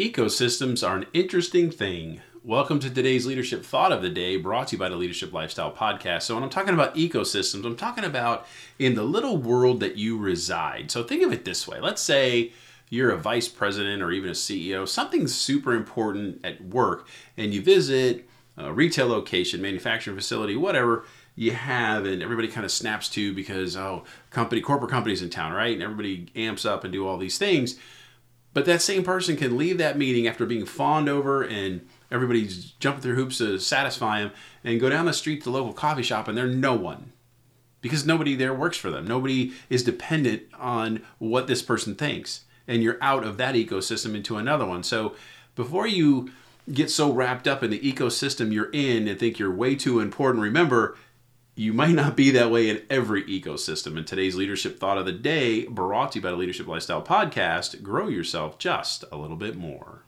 Ecosystems are an interesting thing. Welcome to today's Leadership Thought of the Day, brought to you by the Leadership Lifestyle Podcast. So, when I'm talking about ecosystems, I'm talking about in the little world that you reside. So, think of it this way let's say you're a vice president or even a CEO, something super important at work, and you visit a retail location, manufacturing facility, whatever you have, and everybody kind of snaps to because, oh, company, corporate companies in town, right? And everybody amps up and do all these things but that same person can leave that meeting after being fawned over and everybody's jumping through hoops to satisfy him and go down the street to the local coffee shop and there's no one because nobody there works for them. Nobody is dependent on what this person thinks. And you're out of that ecosystem into another one. So before you get so wrapped up in the ecosystem you're in and think you're way too important, remember you might not be that way in every ecosystem. And today's leadership thought of the day, brought to you by the Leadership Lifestyle Podcast, grow yourself just a little bit more.